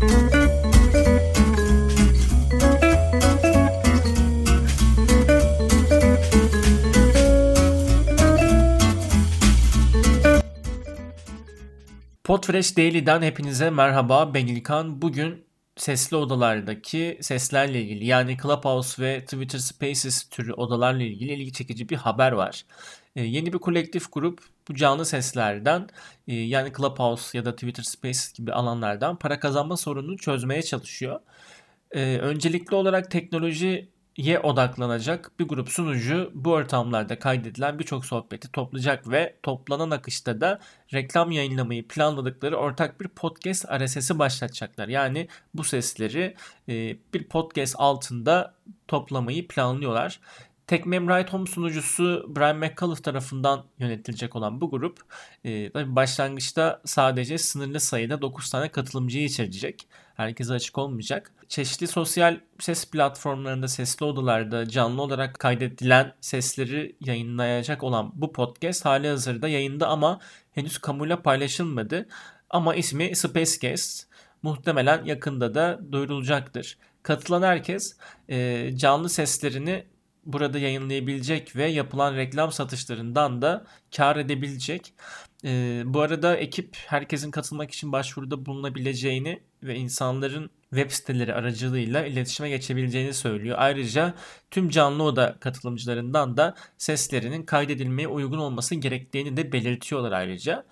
Podfresh Daily'den hepinize merhaba. Ben İlkan. Bugün sesli odalardaki seslerle ilgili yani Clubhouse ve Twitter Spaces türü odalarla ilgili ilgi çekici bir haber var. E, yeni bir kolektif grup bu canlı seslerden e, yani Clubhouse ya da Twitter Spaces gibi alanlardan para kazanma sorununu çözmeye çalışıyor. E, öncelikli olarak teknoloji ye odaklanacak bir grup sunucu bu ortamlarda kaydedilen birçok sohbeti toplayacak ve toplanan akışta da reklam yayınlamayı planladıkları ortak bir podcast RSS'i başlatacaklar. Yani bu sesleri e, bir podcast altında toplamayı planlıyorlar. Tekmem Right Home sunucusu Brian McCullough tarafından yönetilecek olan bu grup e, başlangıçta sadece sınırlı sayıda 9 tane katılımcıyı içerecek. Herkese açık olmayacak. Çeşitli sosyal ses platformlarında, sesli odalarda canlı olarak kaydedilen sesleri yayınlayacak olan bu podcast hali hazırda yayında ama henüz kamuyla paylaşılmadı. Ama ismi Space Guest. Muhtemelen yakında da duyurulacaktır. Katılan herkes e, canlı seslerini burada yayınlayabilecek ve yapılan reklam satışlarından da kar edebilecek. E, bu arada ekip herkesin katılmak için başvuruda bulunabileceğini ve insanların web siteleri aracılığıyla iletişime geçebileceğini söylüyor. Ayrıca tüm canlı oda katılımcılarından da seslerinin kaydedilmeye uygun olması gerektiğini de belirtiyorlar ayrıca.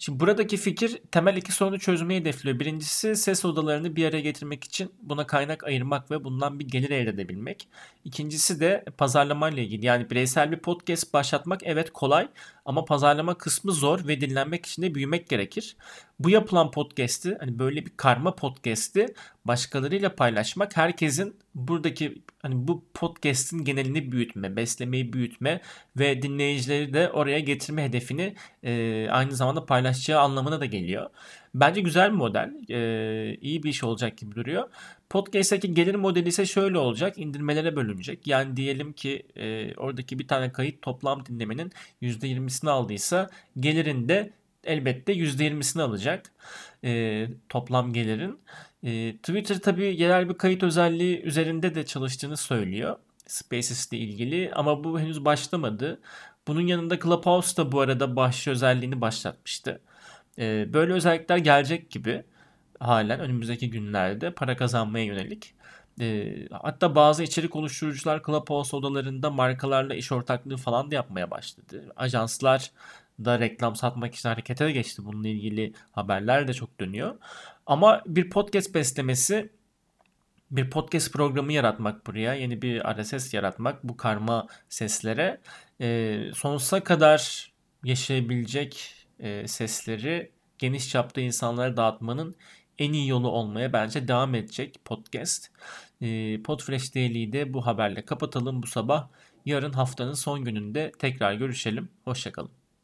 Şimdi buradaki fikir temel iki sorunu çözmeyi hedefliyor. Birincisi ses odalarını bir araya getirmek için buna kaynak ayırmak ve bundan bir gelir elde edebilmek. İkincisi de pazarlama ile ilgili. Yani bireysel bir podcast başlatmak evet kolay ama pazarlama kısmı zor ve dinlenmek için de büyümek gerekir. Bu yapılan podcast'i hani böyle bir karma podcast'i başkalarıyla paylaşmak herkesin buradaki hani bu podcast'in genelini büyütme, beslemeyi büyütme ve dinleyicileri de oraya getirme hedefini e, aynı zamanda paylaşacağı anlamına da geliyor. Bence güzel bir model. E, iyi bir iş olacak gibi duruyor. Podcast'taki gelir modeli ise şöyle olacak. indirmelere bölünecek. Yani diyelim ki e, oradaki bir tane kayıt toplam dinlemenin %20'sini aldıysa gelirin de elbette %20'sini alacak e, toplam gelirin. E, Twitter tabii yerel bir kayıt özelliği üzerinde de çalıştığını söylüyor. Spaces ile ilgili ama bu henüz başlamadı. Bunun yanında Clubhouse da bu arada bahşiş özelliğini başlatmıştı. E, böyle özellikler gelecek gibi halen önümüzdeki günlerde para kazanmaya yönelik. E, hatta bazı içerik oluşturucular Clubhouse odalarında markalarla iş ortaklığı falan da yapmaya başladı. Ajanslar da reklam satmak için harekete geçti. Bununla ilgili haberler de çok dönüyor. Ama bir podcast beslemesi bir podcast programı yaratmak buraya, yeni bir RSS yaratmak bu karma seslere e, sonsuza kadar yaşayabilecek e, sesleri geniş çapta insanlara dağıtmanın en iyi yolu olmaya bence devam edecek podcast. E, Podfresh Daily'yi de bu haberle kapatalım bu sabah. Yarın haftanın son gününde tekrar görüşelim. Hoşçakalın.